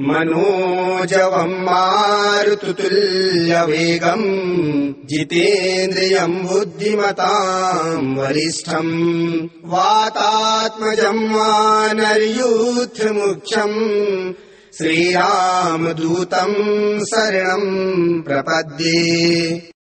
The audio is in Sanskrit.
मनोजवम् मारुतुल्यवेगम् जितेन्द्रियम् बुद्धिमताम् वरिष्ठम् वातात्मजम् वानर्यूथमुख्यम् श्रीरामदूतम् शरणम् प्रपद्ये।